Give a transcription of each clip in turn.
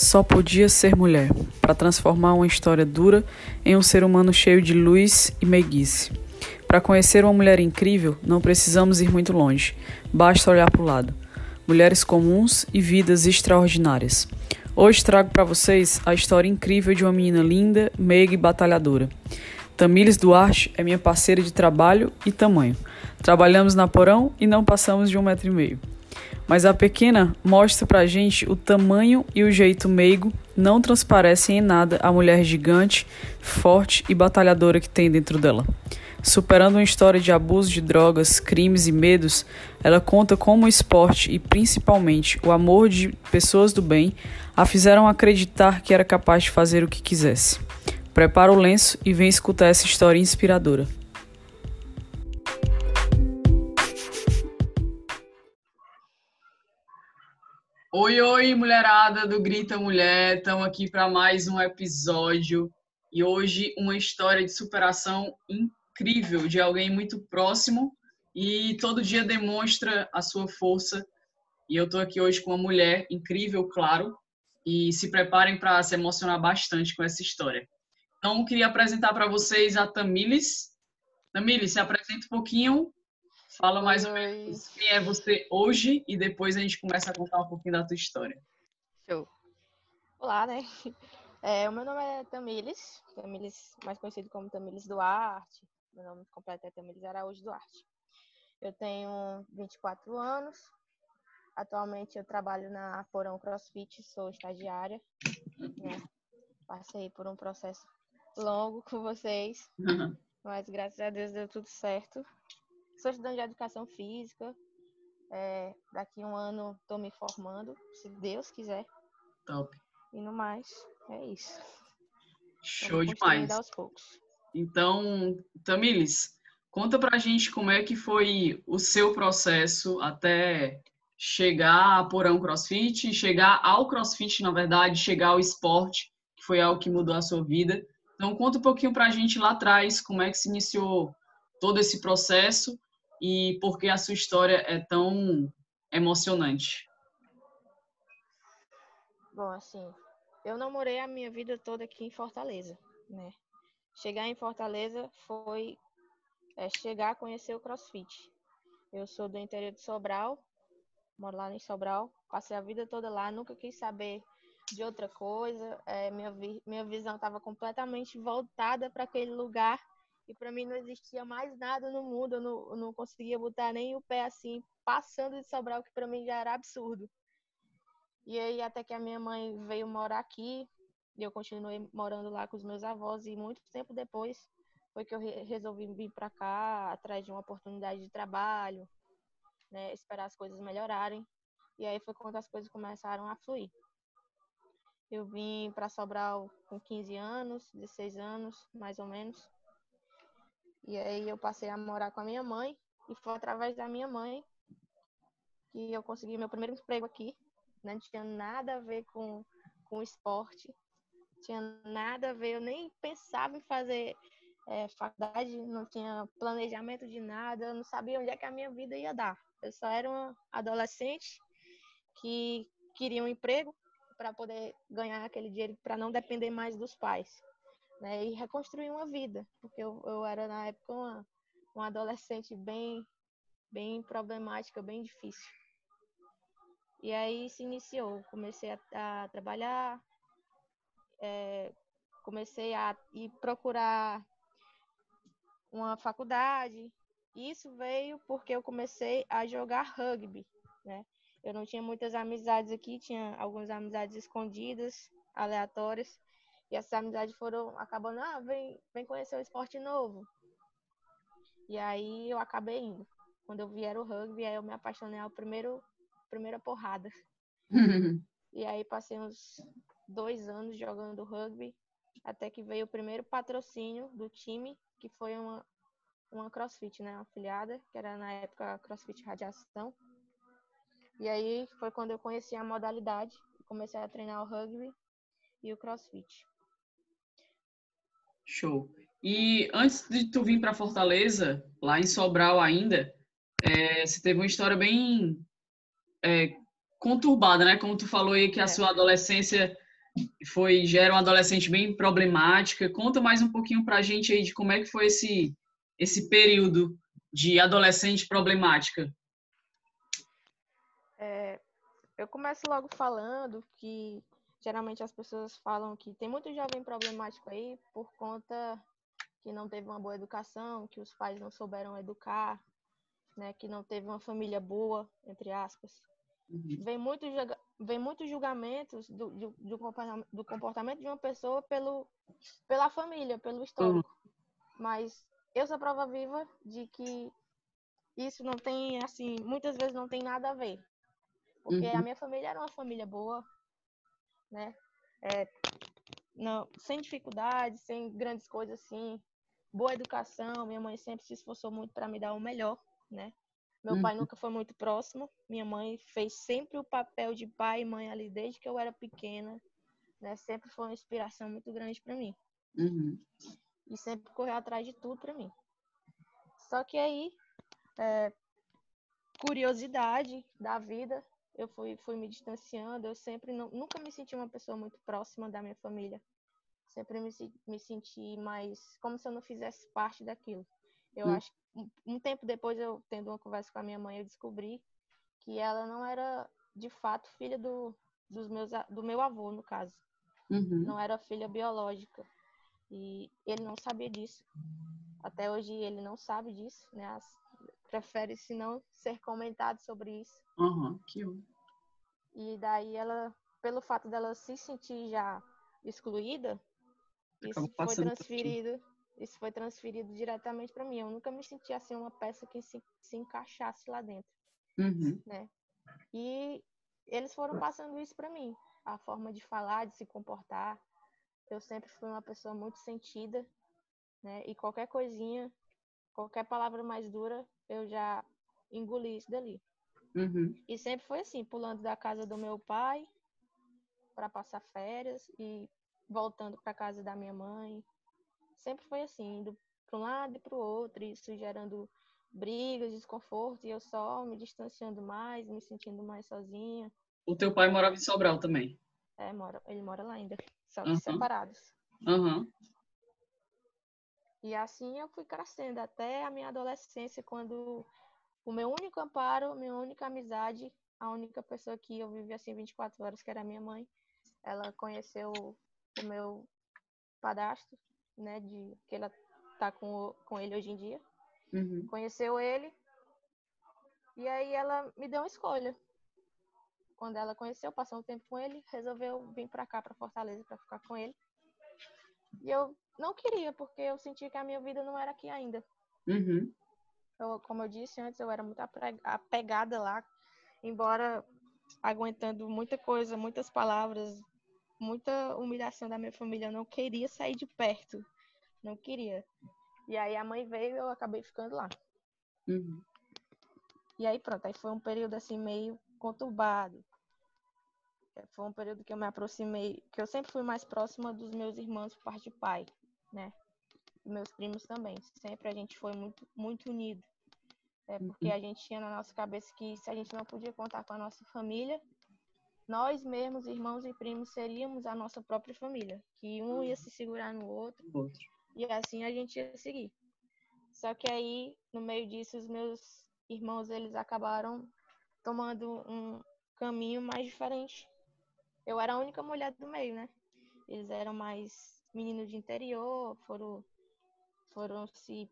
Só podia ser mulher, para transformar uma história dura em um ser humano cheio de luz e meiguice. Para conhecer uma mulher incrível, não precisamos ir muito longe, basta olhar para o lado. Mulheres comuns e vidas extraordinárias. Hoje trago para vocês a história incrível de uma menina linda, meiga e batalhadora. Tamires Duarte é minha parceira de trabalho e tamanho. Trabalhamos na Porão e não passamos de um metro e meio. Mas a pequena mostra pra gente o tamanho e o jeito meigo não transparecem em nada a mulher gigante, forte e batalhadora que tem dentro dela. Superando uma história de abuso de drogas, crimes e medos, ela conta como o esporte e principalmente o amor de pessoas do bem a fizeram acreditar que era capaz de fazer o que quisesse. Prepara o lenço e vem escutar essa história inspiradora. Oi, oi, mulherada do Grita Mulher, estamos aqui para mais um episódio e hoje uma história de superação incrível de alguém muito próximo e todo dia demonstra a sua força. E eu estou aqui hoje com uma mulher incrível, claro, e se preparem para se emocionar bastante com essa história. Então, queria apresentar para vocês a Tamilis. Tamilis, se apresenta um pouquinho Fala mais ou menos quem é você hoje e depois a gente começa a contar um pouquinho da tua história. Show. Olá, né? É, o meu nome é Tamiles, Tamiles, mais conhecido como Tamiles Duarte. Meu nome completo é Tamiles Araújo Duarte. Eu tenho 24 anos. Atualmente eu trabalho na Porão CrossFit, sou estagiária. Né? Passei por um processo longo com vocês, uhum. mas graças a Deus deu tudo certo. Sou estudante de educação física. É, daqui um ano estou me formando, se Deus quiser. Top. E no mais, é isso. Show demais. Aos poucos. Então, Tamilis, conta pra gente como é que foi o seu processo até chegar a Porão CrossFit, chegar ao CrossFit, na verdade, chegar ao esporte, que foi algo que mudou a sua vida. Então, conta um pouquinho pra gente lá atrás, como é que se iniciou todo esse processo e por que a sua história é tão emocionante? Bom, assim, eu não morei a minha vida toda aqui em Fortaleza, né? Chegar em Fortaleza foi é, chegar a conhecer o CrossFit. Eu sou do interior de Sobral, moro lá em Sobral, passei a vida toda lá, nunca quis saber de outra coisa. É, minha, vi minha visão estava completamente voltada para aquele lugar e para mim não existia mais nada no mundo, eu não, eu não conseguia botar nem o pé assim, passando de Sobral, que para mim já era absurdo. E aí até que a minha mãe veio morar aqui, e eu continuei morando lá com os meus avós, e muito tempo depois foi que eu resolvi vir para cá, atrás de uma oportunidade de trabalho, né, esperar as coisas melhorarem. E aí foi quando as coisas começaram a fluir. Eu vim para Sobral com 15 anos, 16 anos, mais ou menos. E aí eu passei a morar com a minha mãe e foi através da minha mãe que eu consegui meu primeiro emprego aqui. Não tinha nada a ver com, com esporte, tinha nada a ver, eu nem pensava em fazer é, faculdade, não tinha planejamento de nada, eu não sabia onde é que a minha vida ia dar. Eu só era uma adolescente que queria um emprego para poder ganhar aquele dinheiro para não depender mais dos pais né, e reconstruir uma vida, porque eu, eu era na época uma, uma adolescente bem, bem problemática, bem difícil. E aí se iniciou, comecei a, a trabalhar, é, comecei a ir procurar uma faculdade. Isso veio porque eu comecei a jogar rugby, né? Eu não tinha muitas amizades aqui, tinha algumas amizades escondidas, aleatórias. E essas amizades foram acabando, ah, vem, vem conhecer o esporte novo. E aí eu acabei indo. Quando eu vi era o rugby, aí eu me apaixonei ao primeiro, primeira porrada. e aí passei uns dois anos jogando rugby, até que veio o primeiro patrocínio do time, que foi uma, uma CrossFit, né, afiliada, que era na época CrossFit Radiação. E aí foi quando eu conheci a modalidade, comecei a treinar o rugby e o CrossFit. Show. E antes de tu vir para Fortaleza, lá em Sobral ainda, é, você teve uma história bem é, conturbada, né? Como tu falou aí que a é. sua adolescência foi já era uma adolescente bem problemática. Conta mais um pouquinho para a gente aí de como é que foi esse esse período de adolescente problemática. É, eu começo logo falando que geralmente as pessoas falam que tem muito jovem problemático aí por conta que não teve uma boa educação, que os pais não souberam educar, né, que não teve uma família boa, entre aspas. Uhum. Vem muitos vem muitos julgamentos do, do, do comportamento de uma pessoa pelo, pela família, pelo histórico. Uhum. Mas eu sou prova viva de que isso não tem, assim, muitas vezes não tem nada a ver. Porque uhum. a minha família era uma família boa, né? É, não, sem dificuldades, sem grandes coisas assim. Boa educação, minha mãe sempre se esforçou muito para me dar o melhor, né? Meu uhum. pai nunca foi muito próximo. Minha mãe fez sempre o papel de pai e mãe ali desde que eu era pequena. Né? Sempre foi uma inspiração muito grande para mim. Uhum. E sempre correu atrás de tudo para mim. Só que aí, é, curiosidade da vida, eu fui, fui me distanciando. Eu sempre não, nunca me senti uma pessoa muito próxima da minha família. Sempre me, me senti mais como se eu não fizesse parte daquilo. Eu hum. acho um tempo depois, eu tendo uma conversa com a minha mãe, eu descobri que ela não era de fato filha do, dos meus, do meu avô, no caso. Uhum. Não era filha biológica. E ele não sabia disso. Até hoje ele não sabe disso, né? Se não ser comentado sobre isso. Uhum, que E daí ela, pelo fato dela se sentir já excluída, isso foi transferido isso foi transferido diretamente para mim. Eu nunca me senti assim uma peça que se, se encaixasse lá dentro, uhum. né? E eles foram passando isso para mim, a forma de falar, de se comportar. Eu sempre fui uma pessoa muito sentida, né? E qualquer coisinha, qualquer palavra mais dura, eu já engoli isso dali. Uhum. E sempre foi assim, pulando da casa do meu pai para passar férias e voltando para casa da minha mãe, sempre foi assim, indo para um lado e para o outro, isso gerando brigas, desconforto, e eu só me distanciando mais, me sentindo mais sozinha. O teu pai morava em Sobral também? É, mora, ele mora lá ainda, só que uhum. separados. Uhum. E assim eu fui crescendo até a minha adolescência, quando o meu único amparo, minha única amizade, a única pessoa que eu vivi assim 24 horas, que era a minha mãe, ela conheceu o meu padastro né, de que ela tá com, com ele hoje em dia. Uhum. Conheceu ele. E aí ela me deu uma escolha. Quando ela conheceu, passou um tempo com ele, resolveu vir para cá, para Fortaleza, para ficar com ele. E eu não queria, porque eu sentia que a minha vida não era aqui ainda. Uhum. Eu, como eu disse antes, eu era muito apegada lá, embora aguentando muita coisa, muitas palavras, muita humilhação da minha família. Eu não queria sair de perto. Não queria. E aí a mãe veio e eu acabei ficando lá. Uhum. E aí pronto, aí foi um período assim meio conturbado. Foi um período que eu me aproximei, que eu sempre fui mais próxima dos meus irmãos por parte de pai, né? Meus primos também. Sempre a gente foi muito, muito unido. É, porque uhum. a gente tinha na nossa cabeça que se a gente não podia contar com a nossa família, nós mesmos, irmãos e primos, seríamos a nossa própria família. Que um ia se segurar no outro. outro. E assim a gente ia seguir. Só que aí, no meio disso, os meus irmãos, eles acabaram tomando um caminho mais diferente. Eu era a única mulher do meio, né? Eles eram mais meninos de interior, foram, foram se,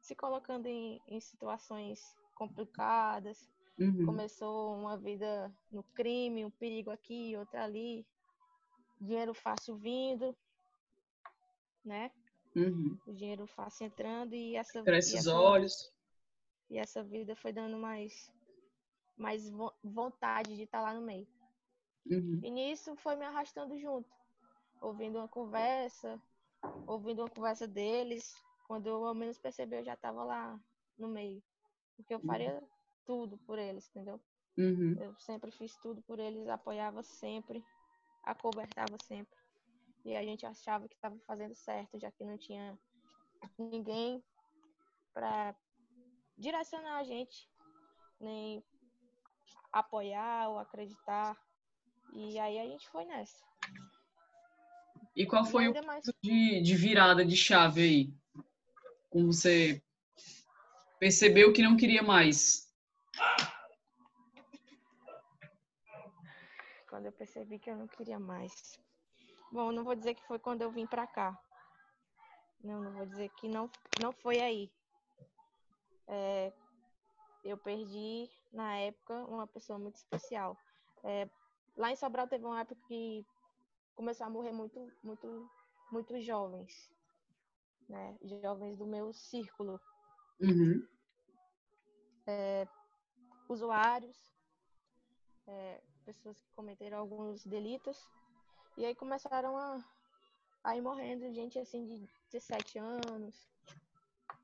se colocando em, em situações complicadas, Uhum. Começou uma vida no crime, um perigo aqui, outro ali, dinheiro fácil vindo, né? Uhum. O dinheiro fácil entrando e essa cresce os olhos. E essa vida foi dando mais mais vontade de estar lá no meio. Uhum. E nisso foi me arrastando junto, ouvindo uma conversa, ouvindo uma conversa deles. Quando eu ao menos percebi, eu já estava lá no meio. Porque eu faria tudo por eles, entendeu? Uhum. Eu sempre fiz tudo por eles, apoiava sempre, acobertava sempre. E a gente achava que estava fazendo certo, já que não tinha ninguém para direcionar a gente, nem apoiar ou acreditar. E aí a gente foi nessa. E qual foi o mais... de, de virada de chave aí? Como você percebeu que não queria mais? Quando eu percebi que eu não queria mais. Bom, não vou dizer que foi quando eu vim para cá. Não, não vou dizer que não, não foi aí. É, eu perdi, na época, uma pessoa muito especial. É, lá em Sobral teve uma época que começou a morrer muito, muito, muito jovens, né? Jovens do meu círculo. Uhum. É, usuários, é, pessoas que cometeram alguns delitos, e aí começaram a, a ir morrendo gente assim de 17 anos.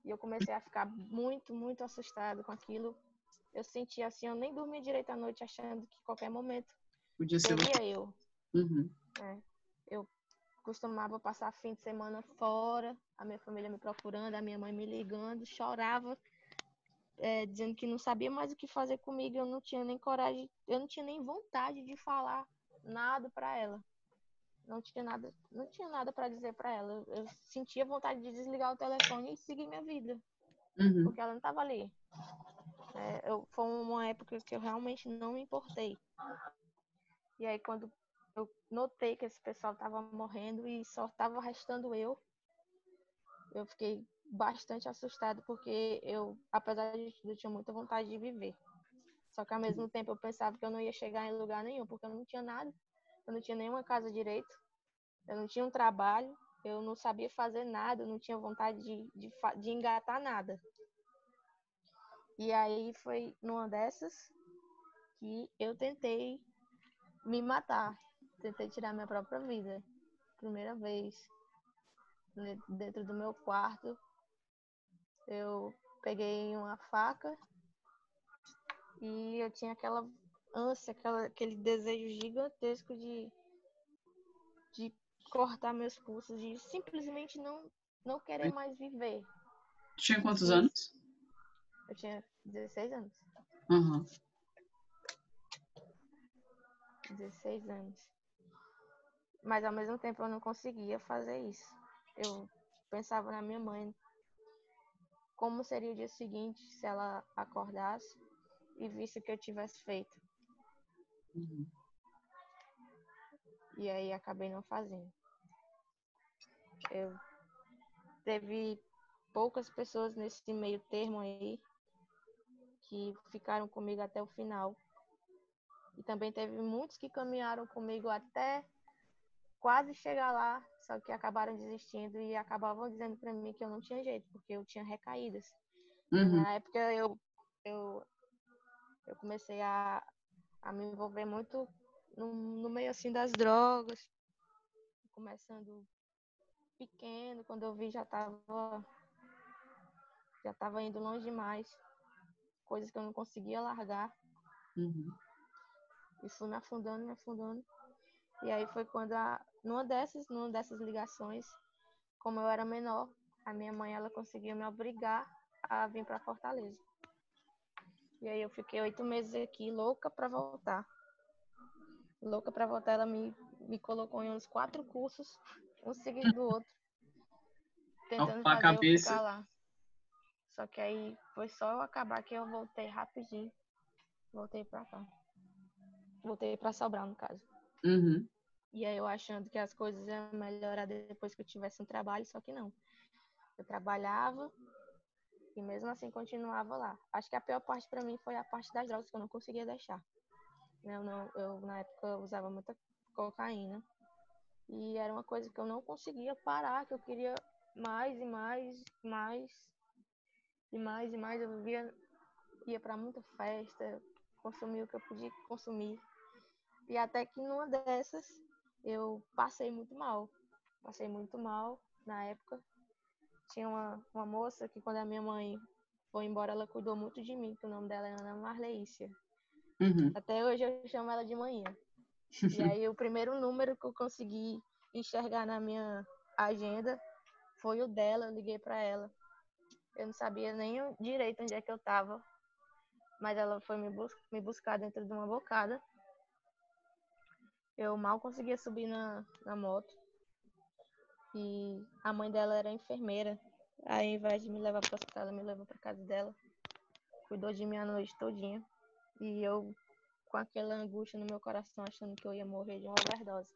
E eu comecei a ficar muito, muito assustado com aquilo. Eu sentia assim, eu nem dormia direito à noite achando que qualquer momento Podia ser seria eu. Uhum. É, eu costumava passar fim de semana fora, a minha família me procurando, a minha mãe me ligando, chorava, é, dizendo que não sabia mais o que fazer comigo, eu não tinha nem coragem, eu não tinha nem vontade de falar nada para ela. Não tinha nada, não tinha nada para dizer para ela. Eu, eu, sentia vontade de desligar o telefone e seguir minha vida, uhum. porque ela não estava ali. É, eu, foi uma época que eu realmente não me importei. E aí quando eu notei que esse pessoal estava morrendo e só estava restando eu. Eu fiquei bastante assustada porque eu, apesar de tudo, eu tinha muita vontade de viver. Só que ao mesmo tempo eu pensava que eu não ia chegar em lugar nenhum, porque eu não tinha nada. Eu não tinha nenhuma casa direito. Eu não tinha um trabalho. Eu não sabia fazer nada. Eu não tinha vontade de, de, de engatar nada. E aí foi numa dessas que eu tentei me matar tentei tirar minha própria vida. Primeira vez. Dentro do meu quarto. Eu peguei uma faca e eu tinha aquela ânsia, aquela, aquele desejo gigantesco de, de cortar meus pulsos, de simplesmente não, não querer mais viver. Tinha quantos anos? Eu tinha 16 anos. Uhum. 16 anos. Mas ao mesmo tempo eu não conseguia fazer isso. Eu pensava na minha mãe. Como seria o dia seguinte se ela acordasse e visse o que eu tivesse feito? Uhum. E aí acabei não fazendo. Eu teve poucas pessoas nesse meio termo aí que ficaram comigo até o final. E também teve muitos que caminharam comigo até quase chegar lá, só que acabaram desistindo e acabavam dizendo para mim que eu não tinha jeito, porque eu tinha recaídas. Uhum. Na época eu, eu, eu comecei a, a me envolver muito no, no meio assim das drogas, começando pequeno, quando eu vi já estava já tava indo longe demais, coisas que eu não conseguia largar. Uhum. E fui me afundando, me afundando. E aí foi quando, a, numa dessas, numa dessas ligações, como eu era menor, a minha mãe ela conseguiu me obrigar a vir para Fortaleza. E aí eu fiquei oito meses aqui, louca para voltar. Louca para voltar, ela me, me colocou em uns quatro cursos, um seguido do outro, tentando fazer cabeça. eu ficar lá. Só que aí foi só eu acabar que eu voltei rapidinho. Voltei para cá. Voltei para Sobral, no caso. Uhum. E aí eu achando que as coisas iam melhorar depois que eu tivesse um trabalho, só que não. Eu trabalhava e mesmo assim continuava lá. Acho que a pior parte para mim foi a parte das drogas que eu não conseguia deixar. Eu, não, eu na época usava muita cocaína e era uma coisa que eu não conseguia parar, que eu queria mais e mais, mais e mais e mais. Eu via, ia para muita festa, consumia o que eu podia consumir. E até que numa dessas eu passei muito mal. Passei muito mal na época. Tinha uma, uma moça que quando a minha mãe foi embora, ela cuidou muito de mim, que o nome dela é Ana Marleícia. Uhum. Até hoje eu chamo ela de manhã. e aí o primeiro número que eu consegui enxergar na minha agenda foi o dela, eu liguei para ela. Eu não sabia nem direito onde é que eu tava, mas ela foi me, bus me buscar dentro de uma bocada Eu mal conseguia subir na, na moto. E a mãe dela era enfermeira. Aí, ao invés de me levar para o hospital, ela me levou para casa dela. Cuidou de mim a noite todinha. E eu, com aquela angústia no meu coração, achando que eu ia morrer de uma overdose.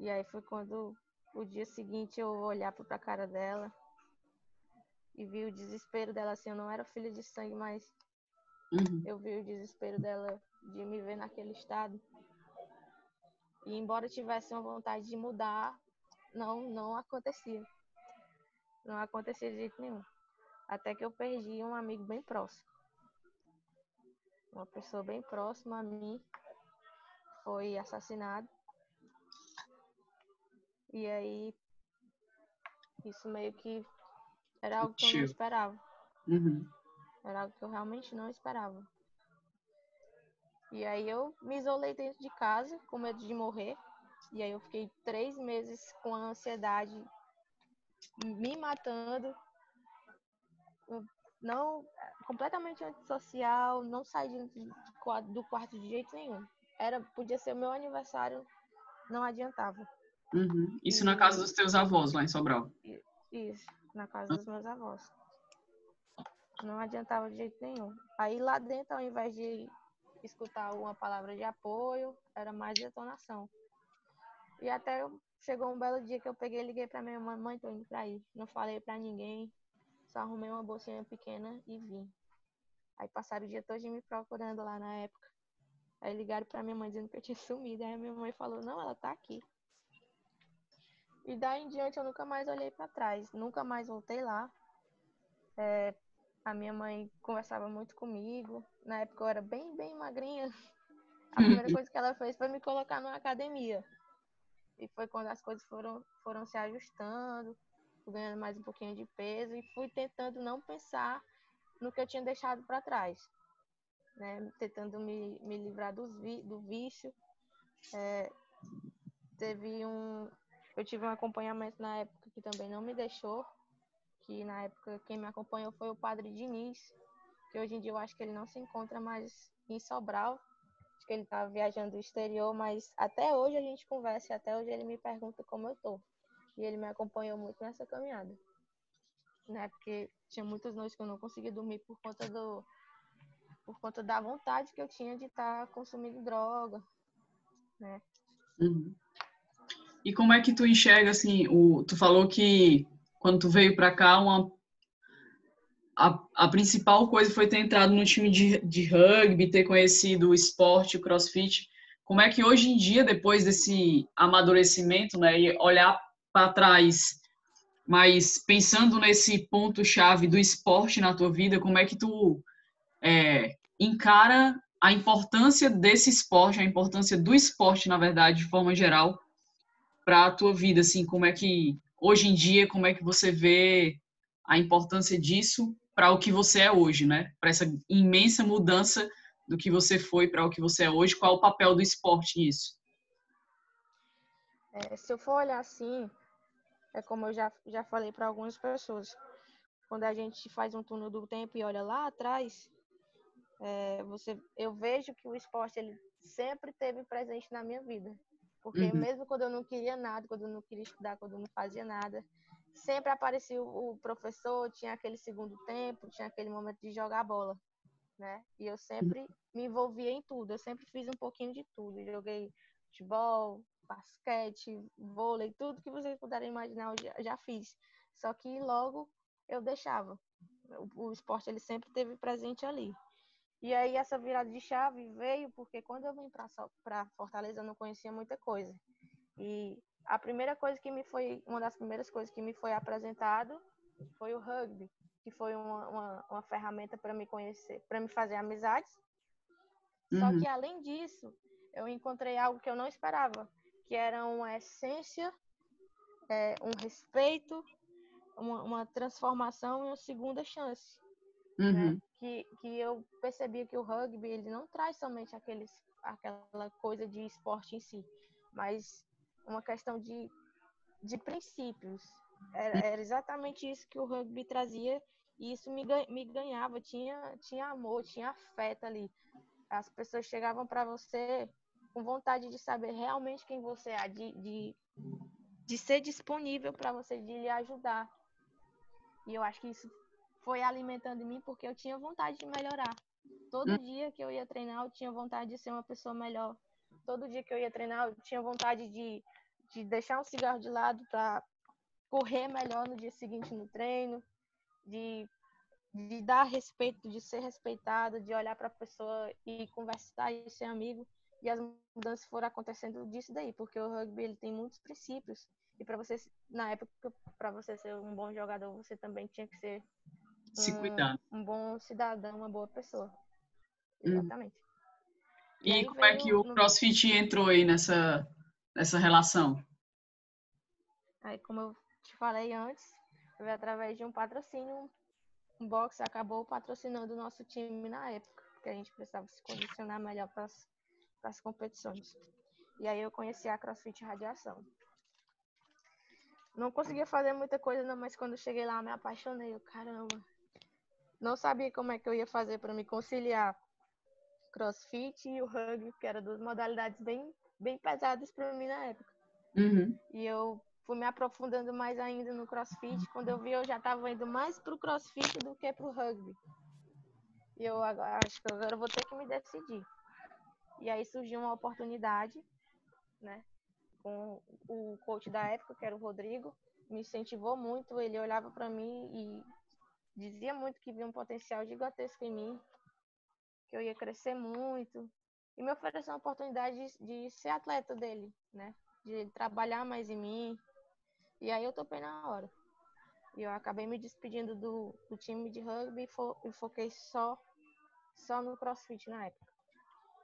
E aí foi quando o dia seguinte eu olhar para a cara dela e vi o desespero dela assim, eu não era filha de sangue, mas uhum. eu vi o desespero dela de me ver naquele estado. E embora tivesse uma vontade de mudar, não não acontecia. Não acontecia de jeito nenhum. Até que eu perdi um amigo bem próximo. Uma pessoa bem próxima a mim foi assassinado. E aí, isso meio que era algo que eu não esperava. Uhum. Era algo que eu realmente não esperava. E aí eu me isolei dentro de casa, com medo de morrer. E aí eu fiquei três meses com a ansiedade me matando. Não, completamente antissocial, não saí de, de, do quarto de jeito nenhum. Era, podia ser o meu aniversário, não adiantava. Uhum. Isso e... na casa dos teus avós, lá em Sobral? Isso, na casa dos meus avós. Não adiantava de jeito nenhum. Aí lá dentro, ao invés de escutar uma palavra de apoio, era mais detonação. E até chegou um belo dia que eu peguei e liguei pra minha mãe, mãe, tô indo pra aí. Não falei pra ninguém, só arrumei uma bolsinha pequena e vim. Aí passaram o dia todo me procurando lá na época. Aí ligaram pra minha mãe dizendo que eu tinha sumido. Aí minha mãe falou, não, ela tá aqui. E daí em diante eu nunca mais olhei para trás, nunca mais voltei lá. É, a minha mãe conversava muito comigo. Na época eu era bem, bem magrinha. A primeira coisa que ela fez foi me colocar numa academia. E foi quando as coisas foram, foram se ajustando, ganhando mais um pouquinho de peso e fui tentando não pensar no que eu tinha deixado para trás. Né? Tentando me, me livrar dos vi, do vício. É, teve um, eu tive um acompanhamento na época que também não me deixou, que na época quem me acompanhou foi o padre Diniz, que hoje em dia eu acho que ele não se encontra mais em Sobral, acho que ele está viajando do exterior, mas até hoje a gente conversa até hoje ele me pergunta como eu tô. E ele me acompanhou muito nessa caminhada. Né? Porque tinha muitas noites que eu não conseguia dormir por conta do por conta da vontade que eu tinha de estar tá consumindo droga, né? Uhum. E como é que tu enxerga assim, o, tu falou que quando tu veio para cá, uma a, a, principal coisa foi ter entrado no time de, de rugby, ter conhecido o esporte, o crossfit. Como é que hoje em dia, depois desse amadurecimento, né, e olhar para trás, mas pensando nesse ponto-chave do esporte na tua vida, como é que tu é, encara a importância desse esporte, a importância do esporte, na verdade, de forma geral, para a tua vida, assim, como é que hoje em dia, como é que você vê a importância disso para o que você é hoje, né? Para essa imensa mudança do que você foi para o que você é hoje, qual o papel do esporte nisso? É, se eu for olhar assim, é como eu já, já falei para algumas pessoas, quando a gente faz um túnel do tempo e olha lá atrás, é, você, eu vejo que o esporte ele sempre teve presente na minha vida. Porque uhum. mesmo quando eu não queria nada, quando eu não queria estudar, quando eu não fazia nada, sempre aparecia o professor, tinha aquele segundo tempo, tinha aquele momento de jogar bola, né? E eu sempre me envolvia em tudo, eu sempre fiz um pouquinho de tudo. Joguei futebol, basquete, vôlei, tudo que vocês puderem imaginar, eu já, já fiz. Só que logo eu deixava. O, o esporte ele sempre teve presente ali. E aí essa virada de chave veio porque quando eu vim para Fortaleza eu não conhecia muita coisa. E a primeira coisa que me foi, uma das primeiras coisas que me foi apresentado foi o rugby, que foi uma, uma, uma ferramenta para me conhecer, para me fazer amizades. Uhum. Só que além disso, eu encontrei algo que eu não esperava, que era uma essência, é, um respeito, uma, uma transformação e uma segunda chance. Né? Uhum. Né? Que, que eu percebia que o rugby ele não traz somente aqueles, aquela coisa de esporte em si, mas uma questão de, de princípios. Era, era exatamente isso que o rugby trazia e isso me, me ganhava. Tinha, tinha amor, tinha afeto ali. As pessoas chegavam para você com vontade de saber realmente quem você é, de, de, de ser disponível para você, de lhe ajudar. E eu acho que isso foi alimentando em mim porque eu tinha vontade de melhorar. Todo hum. dia que eu ia treinar, eu tinha vontade de ser uma pessoa melhor. Todo dia que eu ia treinar, eu tinha vontade de, de deixar um cigarro de lado para correr melhor no dia seguinte no treino, de, de dar respeito, de ser respeitada, de olhar para a pessoa e conversar e ser amigo. E as mudanças foram acontecendo disso daí, porque o rugby ele tem muitos princípios. E para você, na época, para você ser um bom jogador, você também tinha que ser se um, cuidar. Um bom cidadão, uma boa pessoa. Hum. Exatamente. Hum. E, e como é que o CrossFit entrou aí nessa, nessa relação? Aí, como eu te falei antes, foi através de um patrocínio. O box acabou patrocinando o nosso time na época, porque a gente precisava se condicionar melhor para as competições. E aí eu conheci a CrossFit Radiação. Não conseguia fazer muita coisa, não, mas quando cheguei lá, me apaixonei. Eu, caramba, não sabia como é que eu ia fazer para me conciliar crossfit e o rugby, que eram duas modalidades bem, bem pesadas para mim na época. Uhum. E eu fui me aprofundando mais ainda no crossfit. Quando eu vi, eu já estava indo mais para o crossfit do que para o rugby. E eu agora, acho que agora eu vou ter que me decidir. E aí surgiu uma oportunidade, né? Com o coach da época, que era o Rodrigo, me incentivou muito. Ele olhava para mim e dizia muito que via um potencial gigantesco em mim, que eu ia crescer muito. E me ofereceu uma oportunidade de, de ser atleta dele, né? De trabalhar mais em mim. E aí eu topei na hora. E eu acabei me despedindo do, do time de rugby e, fo, e foquei só, só no crossfit na época.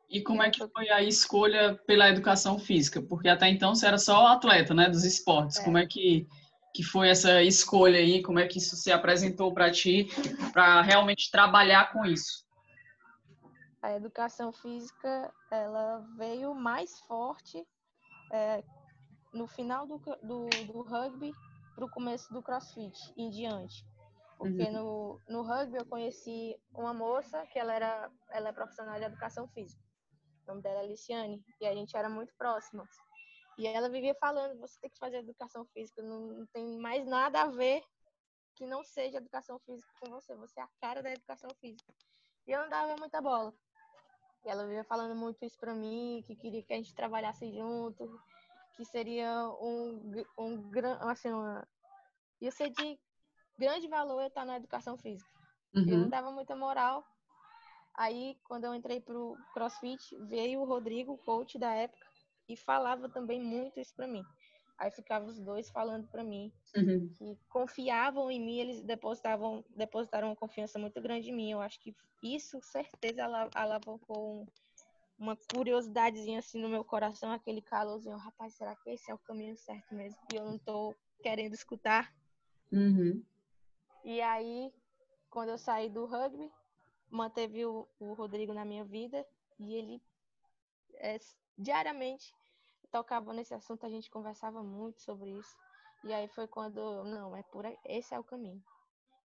E como é que foi a escolha pela educação física? Porque até então você era só atleta, né, dos esportes. É. Como é que que foi essa escolha aí? Como é que isso se apresentou para ti, para realmente trabalhar com isso? A educação física ela veio mais forte é, no final do, do, do rugby para o começo do crossfit em diante. Porque uhum. no, no rugby eu conheci uma moça que ela era ela é profissional de educação física. O nome dela é Liciane. E a gente era muito próximas. E ela vivia falando, você tem que fazer educação física, não tem mais nada a ver que não seja educação física com você, você é a cara da educação física. E eu não dava muita bola. E ela vivia falando muito isso pra mim, que queria que a gente trabalhasse junto, que seria um, um assim, uma, ia ser de grande valor eu estar na educação física. Uhum. Eu não dava muita moral. Aí, quando eu entrei pro CrossFit, veio o Rodrigo, coach da época, e falava também muito isso para mim. Aí ficavam os dois falando para mim uhum. que confiavam em mim, eles depositavam, depositaram uma confiança muito grande em mim. Eu acho que isso, certeza, alavancou uma curiosidadezinha assim no meu coração, aquele calorzinho. Rapaz, será que esse é o caminho certo mesmo? E eu não tô querendo escutar. Uhum. E aí, quando eu saí do rugby, manteve o, o Rodrigo na minha vida e ele é, diariamente tocava nesse assunto, a gente conversava muito sobre isso. E aí foi quando, não, é por esse é o caminho.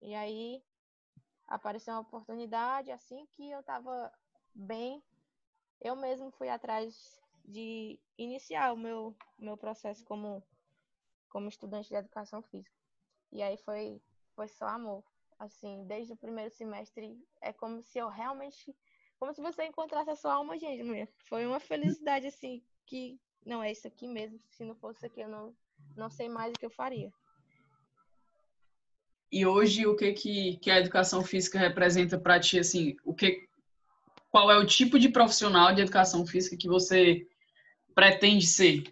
E aí apareceu uma oportunidade, assim que eu estava bem, eu mesmo fui atrás de iniciar o meu, meu processo como, como estudante de educação física. E aí foi, foi só amor. Assim, desde o primeiro semestre, é como se eu realmente como se você encontrasse a sua alma gêmea. Foi uma felicidade, assim, que não é isso aqui mesmo. Se não fosse isso aqui, eu não, não sei mais o que eu faria. E hoje, o que, que, que a educação física representa para ti? Assim, o que, qual é o tipo de profissional de educação física que você pretende ser?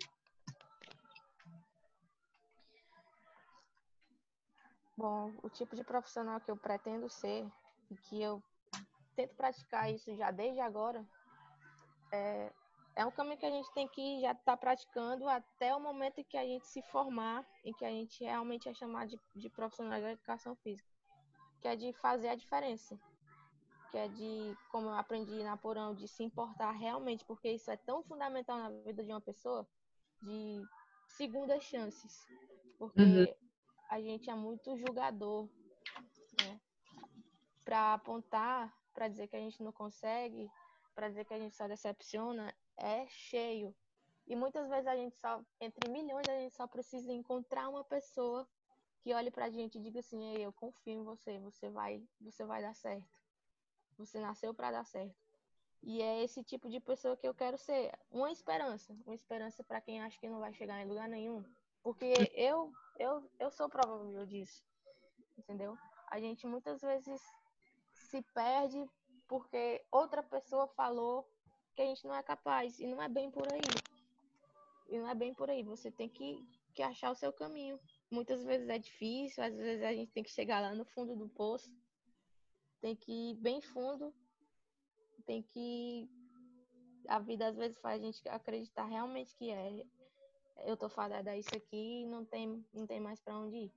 Bom, o tipo de profissional que eu pretendo ser e que eu tento praticar isso já desde agora, é, é um caminho que a gente tem que já estar tá praticando até o momento em que a gente se formar, em que a gente realmente é chamado de, de profissional da educação física, que é de fazer a diferença, que é de, como eu aprendi na Porão, de se importar realmente, porque isso é tão fundamental na vida de uma pessoa, de segundas chances, porque uhum. a gente é muito julgador, né? Para apontar para dizer que a gente não consegue, para dizer que a gente só decepciona é cheio. E muitas vezes a gente só, entre milhões, a gente só precisa encontrar uma pessoa que olhe pra gente e diga assim: eu confio em você, você vai, você vai dar certo. Você nasceu para dar certo. E é esse tipo de pessoa que eu quero ser. Uma esperança. Uma esperança para quem acha que não vai chegar em lugar nenhum. Porque eu, eu, eu sou provável disso. Entendeu? A gente muitas vezes se perde porque outra pessoa falou que a gente não é capaz. E não é bem por aí. E não é bem por aí. Você tem que, que achar o seu caminho. Muitas vezes é difícil, às vezes a gente tem que chegar lá no fundo do poço. Tem que ir bem fundo tem que. A vida às vezes faz a gente acreditar realmente que é. Eu tô fadada a isso aqui e não tem, não tem mais para onde ir.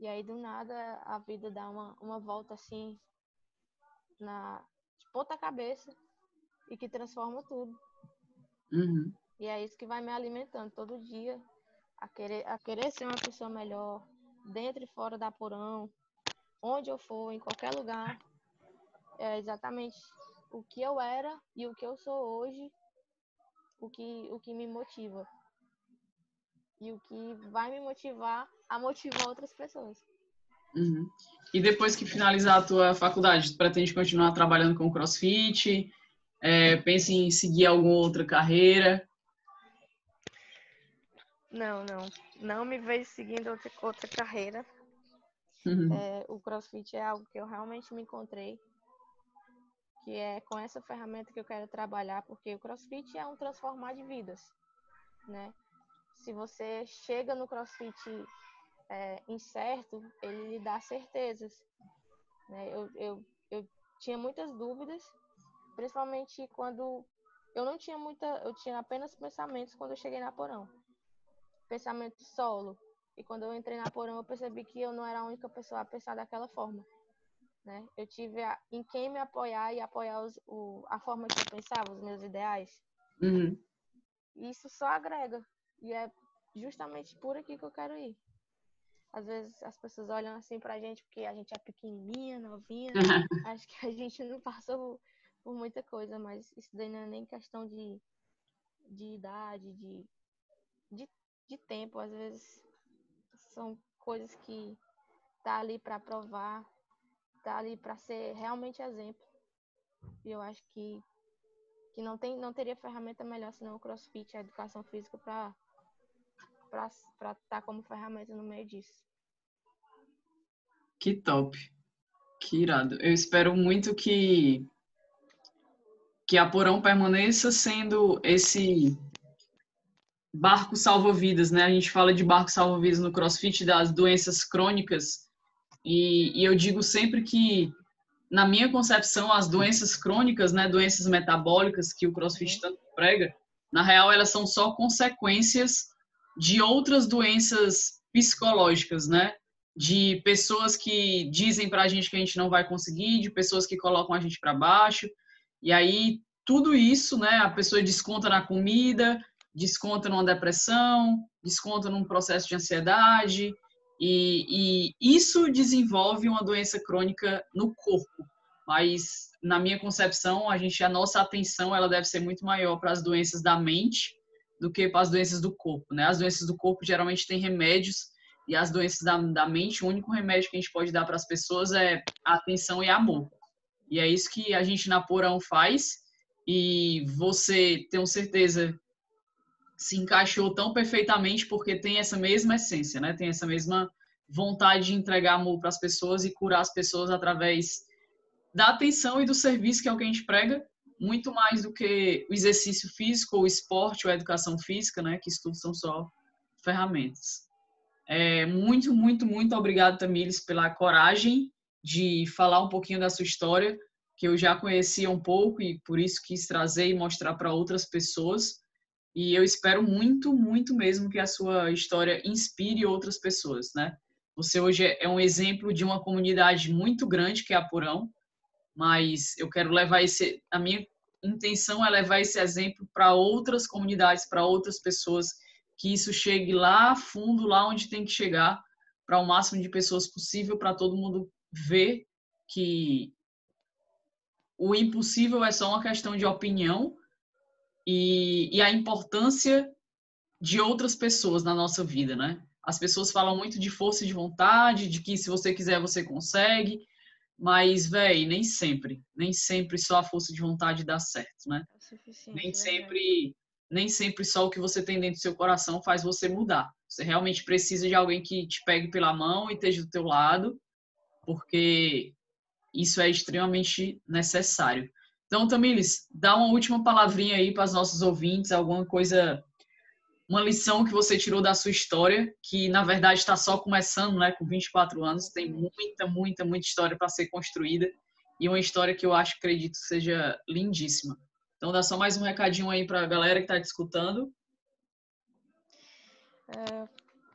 E aí do nada a vida dá uma, uma volta assim na de ponta cabeça e que transforma tudo. Uhum. E é isso que vai me alimentando todo dia a querer, a querer ser uma pessoa melhor, dentro e fora da porão, onde eu for, em qualquer lugar. É exatamente o que eu era e o que eu sou hoje, o que, o que me motiva. E o que vai me motivar a motivar outras pessoas. Uhum. E depois que finalizar a tua faculdade, tu pretende continuar trabalhando com crossfit? É, pensa em seguir alguma outra carreira? Não, não. Não me vejo seguindo outra, outra carreira. Uhum. É, o crossfit é algo que eu realmente me encontrei que é com essa ferramenta que eu quero trabalhar, porque o CrossFit é um transformar de vidas, né? Se você chega no CrossFit é, incerto, ele lhe dá certezas, né? Eu, eu, eu tinha muitas dúvidas, principalmente quando eu não tinha muita, eu tinha apenas pensamentos quando eu cheguei na Porão, pensamento solo. E quando eu entrei na Porão, eu percebi que eu não era a única pessoa a pensar daquela forma né? Eu tive a, em quem me apoiar e apoiar os, o, a forma que eu pensava, os meus ideais. Uhum. Isso só agrega. E é justamente por aqui que eu quero ir. Às vezes as pessoas olham assim pra gente porque a gente é pequenininha, novinha. Acho que a gente não passou por muita coisa, mas isso daí não é nem questão de, de idade, de, de, de tempo. Às vezes são coisas que tá ali para provar tá ali para ser realmente exemplo. E eu acho que que não tem não teria ferramenta melhor senão o CrossFit, a educação física para para estar tá como ferramenta no meio disso. Que top. Que irado. Eu espero muito que que a Porão permaneça sendo esse barco salva-vidas, né? A gente fala de barco salva-vidas no CrossFit das doenças crônicas e, e eu digo sempre que, na minha concepção, as doenças crônicas, né, doenças metabólicas que o CrossFit tanto prega, na real elas são só consequências de outras doenças psicológicas, né? De pessoas que dizem pra gente que a gente não vai conseguir, de pessoas que colocam a gente para baixo. E aí tudo isso, né, a pessoa desconta na comida, desconta numa depressão, desconta num processo de ansiedade, e, e isso desenvolve uma doença crônica no corpo. Mas na minha concepção, a gente a nossa atenção ela deve ser muito maior para as doenças da mente do que para as doenças do corpo, né? As doenças do corpo geralmente têm remédios e as doenças da, da mente, o único remédio que a gente pode dar para as pessoas é atenção e amor. E é isso que a gente na Porão faz. E você, tenho certeza, se encaixou tão perfeitamente porque tem essa mesma essência, né? Tem essa mesma vontade de entregar amor para as pessoas e curar as pessoas através da atenção e do serviço, que é o que a gente prega, muito mais do que o exercício físico, o esporte, ou a educação física, né? Que isso tudo são só ferramentas. É, muito, muito, muito obrigado, Tamires, pela coragem de falar um pouquinho da sua história, que eu já conhecia um pouco e por isso quis trazer e mostrar para outras pessoas. E eu espero muito, muito mesmo que a sua história inspire outras pessoas, né? Você hoje é um exemplo de uma comunidade muito grande que é a Purão, mas eu quero levar esse, a minha intenção é levar esse exemplo para outras comunidades, para outras pessoas, que isso chegue lá fundo, lá onde tem que chegar, para o máximo de pessoas possível, para todo mundo ver que o impossível é só uma questão de opinião e, e a importância de outras pessoas na nossa vida, né? As pessoas falam muito de força de vontade, de que se você quiser você consegue, mas, velho, nem sempre, nem sempre só a força de vontade dá certo, né? É nem sempre, nem sempre só o que você tem dentro do seu coração faz você mudar. Você realmente precisa de alguém que te pegue pela mão e esteja do teu lado, porque isso é extremamente necessário. Então, Tamiles, dá uma última palavrinha aí para os nossos ouvintes, alguma coisa, uma lição que você tirou da sua história, que na verdade está só começando, né? Com 24 anos, tem muita, muita, muita história para ser construída e uma história que eu acho, acredito, seja lindíssima. Então, dá só mais um recadinho aí para a galera que está te escutando. É,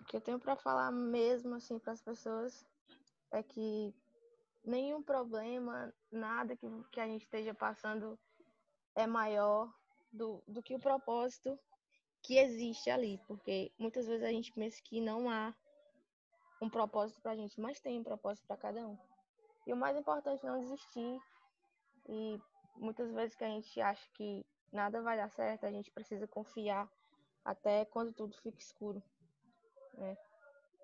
o que eu tenho para falar mesmo assim para as pessoas é que nenhum problema, nada que, que a gente esteja passando é maior do, do que o propósito que existe ali, porque muitas vezes a gente pensa que não há um propósito para a gente, mas tem um propósito para cada um. E o mais importante é não desistir. E muitas vezes que a gente acha que nada vai dar certo, a gente precisa confiar até quando tudo fica escuro. Né?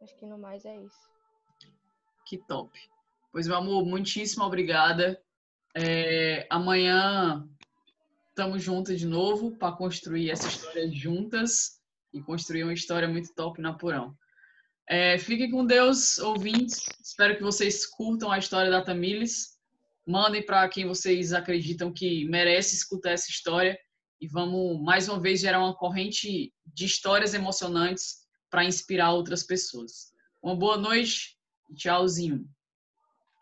Acho que no mais é isso. Que top. Pois, meu amor, muitíssimo obrigada. É, amanhã estamos juntos de novo para construir essa história juntas e construir uma história muito top na Purão. É, fiquem com Deus, ouvintes. Espero que vocês curtam a história da Tamiles. Mandem para quem vocês acreditam que merece escutar essa história. E vamos, mais uma vez, gerar uma corrente de histórias emocionantes para inspirar outras pessoas. Uma boa noite e tchauzinho.